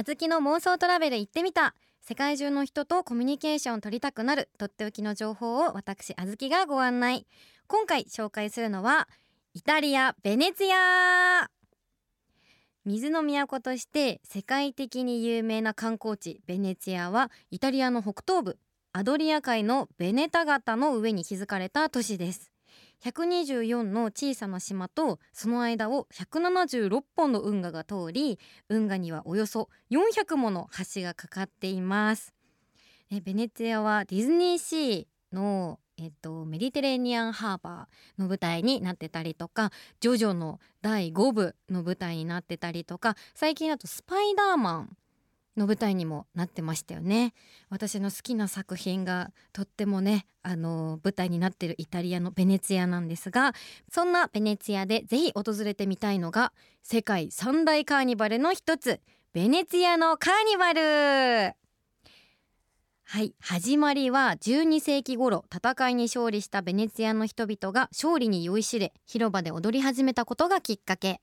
あずきの妄想トラベル行ってみた。世界中の人とコミュニケーションを取りたくなる。とっておきの情報を私あずきがご案内。今回紹介するのはイタリアベネツィア。水の都として世界的に有名な観光地ベネツィアはイタリアの北東部アドリア海のベネタ型の上に築かれた都市です。124の小さな島とその間を176本の運河が通り運河にはおよそ400もの橋がかかっています。ベネツィアはディズニーシーのえっと、メディテレーニアンハーバーの舞台になってたりとかジョジョの第5部の舞台になってたりとか最近だとスパイダーマンの舞台にもなってましたよね。私の好きな作品がとってもねあの舞台になってるイタリアのベネツィアなんですがそんなベネツィアでぜひ訪れてみたいのが世界三大カーニバルの一つベネツィアのカーニバル。はい始まりは12世紀頃戦いに勝利したベネツィアの人々が勝利に酔いしれ広場で踊り始めたことがきっかけ。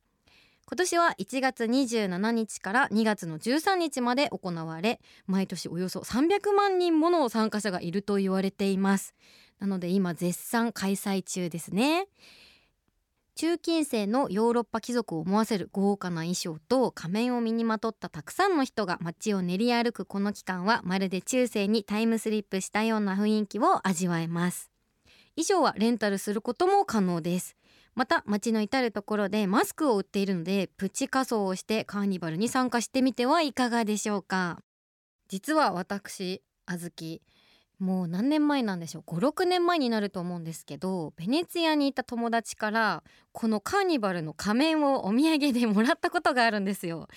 今年は1月27日から2月の13日まで行われ毎年およそ300万人もの参加者がいると言われています。なので今絶賛開催中ですね。中近世のヨーロッパ貴族を思わせる豪華な衣装と仮面を身にまとったたくさんの人が街を練り歩くこの期間はまるで中世にタイムスリップしたような雰囲気を味わえます。衣装はレンタルすることも可能です。また街の至る所でマスクを売っているのでプチ仮装をしてカーニバルに参加してみてはいかがでしょうか。実は私あずきもう何年前なんでしょう56年前になると思うんですけどベネツィアにいた友達からこのカーニバルの仮面をお土産でもらったことがあるんですよ。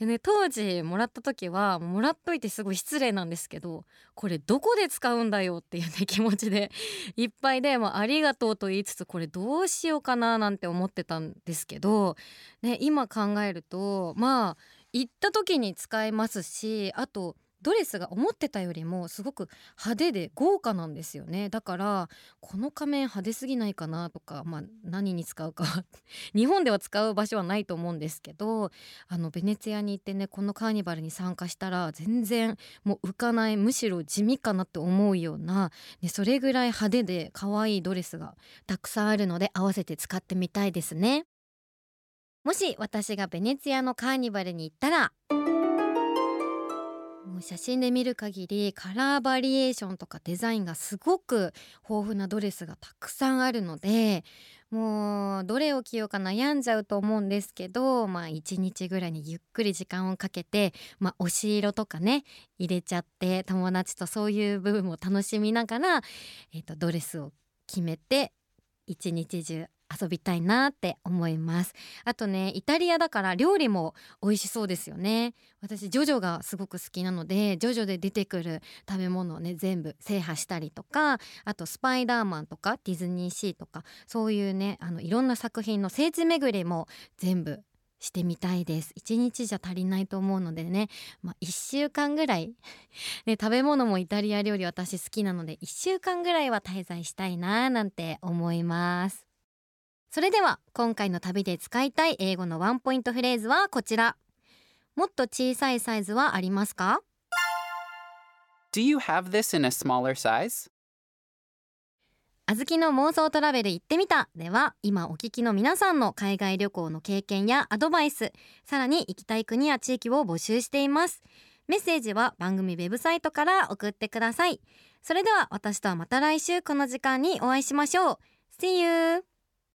でね当時もらった時はもらっといてすごい失礼なんですけどこれどこで使うんだよっていうね気持ちでいっぱいで、まあ、ありがとうと言いつつこれどうしようかななんて思ってたんですけど、ね、今考えるとまあ行った時に使えますしあとドレスが思ってたよりもすごく派手で豪華なんですよねだからこの仮面派手すぎないかなとか、まあ、何に使うか 日本では使う場所はないと思うんですけどあのベネツィアに行ってねこのカーニバルに参加したら全然もう浮かないむしろ地味かなって思うような、ね、それぐらい派手で可愛いドレスがたくさんあるので合わせて使ってみたいですね。もし私がベネツィアのカーニバルに行ったらもう写真で見る限りカラーバリエーションとかデザインがすごく豊富なドレスがたくさんあるのでもうどれを着ようか悩んじゃうと思うんですけどまあ1日ぐらいにゆっくり時間をかけて、まあ、押し色とかね入れちゃって友達とそういう部分も楽しみながら、えー、とドレスを決めて一日中遊びたいなって思います。あとねイタリアだから料理も美味しそうですよね。私ジョジョがすごく好きなのでジョジョで出てくる食べ物をね全部制覇したりとかあとスパイダーマンとかディズニーシーとかそういうねあのいろんな作品の聖地巡りも全部してみたいです。1日じゃ足りないと思うのでね、まあ、1週間ぐらい ね、食べ物もイタリア料理私好きなので1週間ぐらいは滞在したいななんて思います。それでは今回の旅で使いたい英語のワンポイントフレーズはこちら。もっと小さいサイズはありますか？Do you have this in a smaller size? あずきの妄想トラベル行ってみた。では今お聞きの皆さんの海外旅行の経験やアドバイスさらに行きたい国や地域を募集しています。メッセージは番組ウェブサイトから送ってください。それでは私とはまた来週この時間にお会いしましょう。See you!